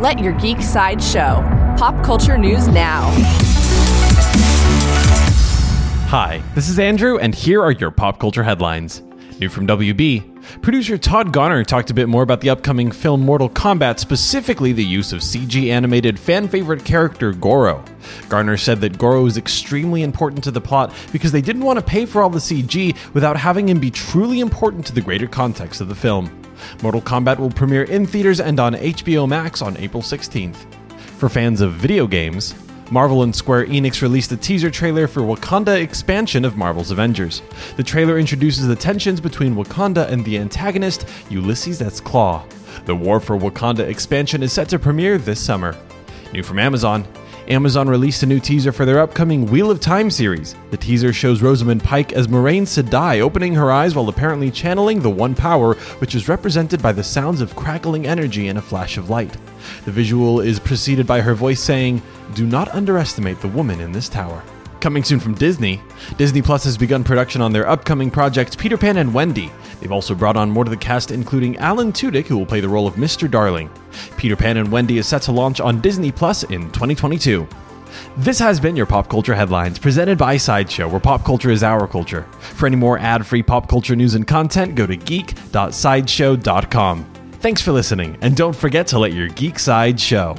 Let your geek side show. Pop culture news now. Hi, this is Andrew, and here are your pop culture headlines. New from WB. Producer Todd Garner talked a bit more about the upcoming film Mortal Kombat, specifically the use of CG animated fan favorite character Goro. Garner said that Goro is extremely important to the plot because they didn't want to pay for all the CG without having him be truly important to the greater context of the film. Mortal Kombat will premiere in theaters and on HBO Max on April 16th. For fans of video games, Marvel and Square Enix released a teaser trailer for Wakanda expansion of Marvel's Avengers. The trailer introduces the tensions between Wakanda and the antagonist, Ulysses S. Klaw. The War for Wakanda expansion is set to premiere this summer. New from Amazon, Amazon released a new teaser for their upcoming Wheel of Time series. The teaser shows Rosamund Pike as Moiraine Sedai opening her eyes while apparently channeling the One Power, which is represented by the sounds of crackling energy and a flash of light. The visual is preceded by her voice saying, Do not underestimate the woman in this tower. Coming soon from Disney, Disney Plus has begun production on their upcoming project Peter Pan and Wendy. They've also brought on more to the cast, including Alan Tudyk, who will play the role of Mr. Darling. Peter Pan and Wendy is set to launch on Disney Plus in 2022. This has been your Pop Culture Headlines, presented by Sideshow, where pop culture is our culture. For any more ad free pop culture news and content, go to geek.sideshow.com. Thanks for listening, and don't forget to let your geek side show.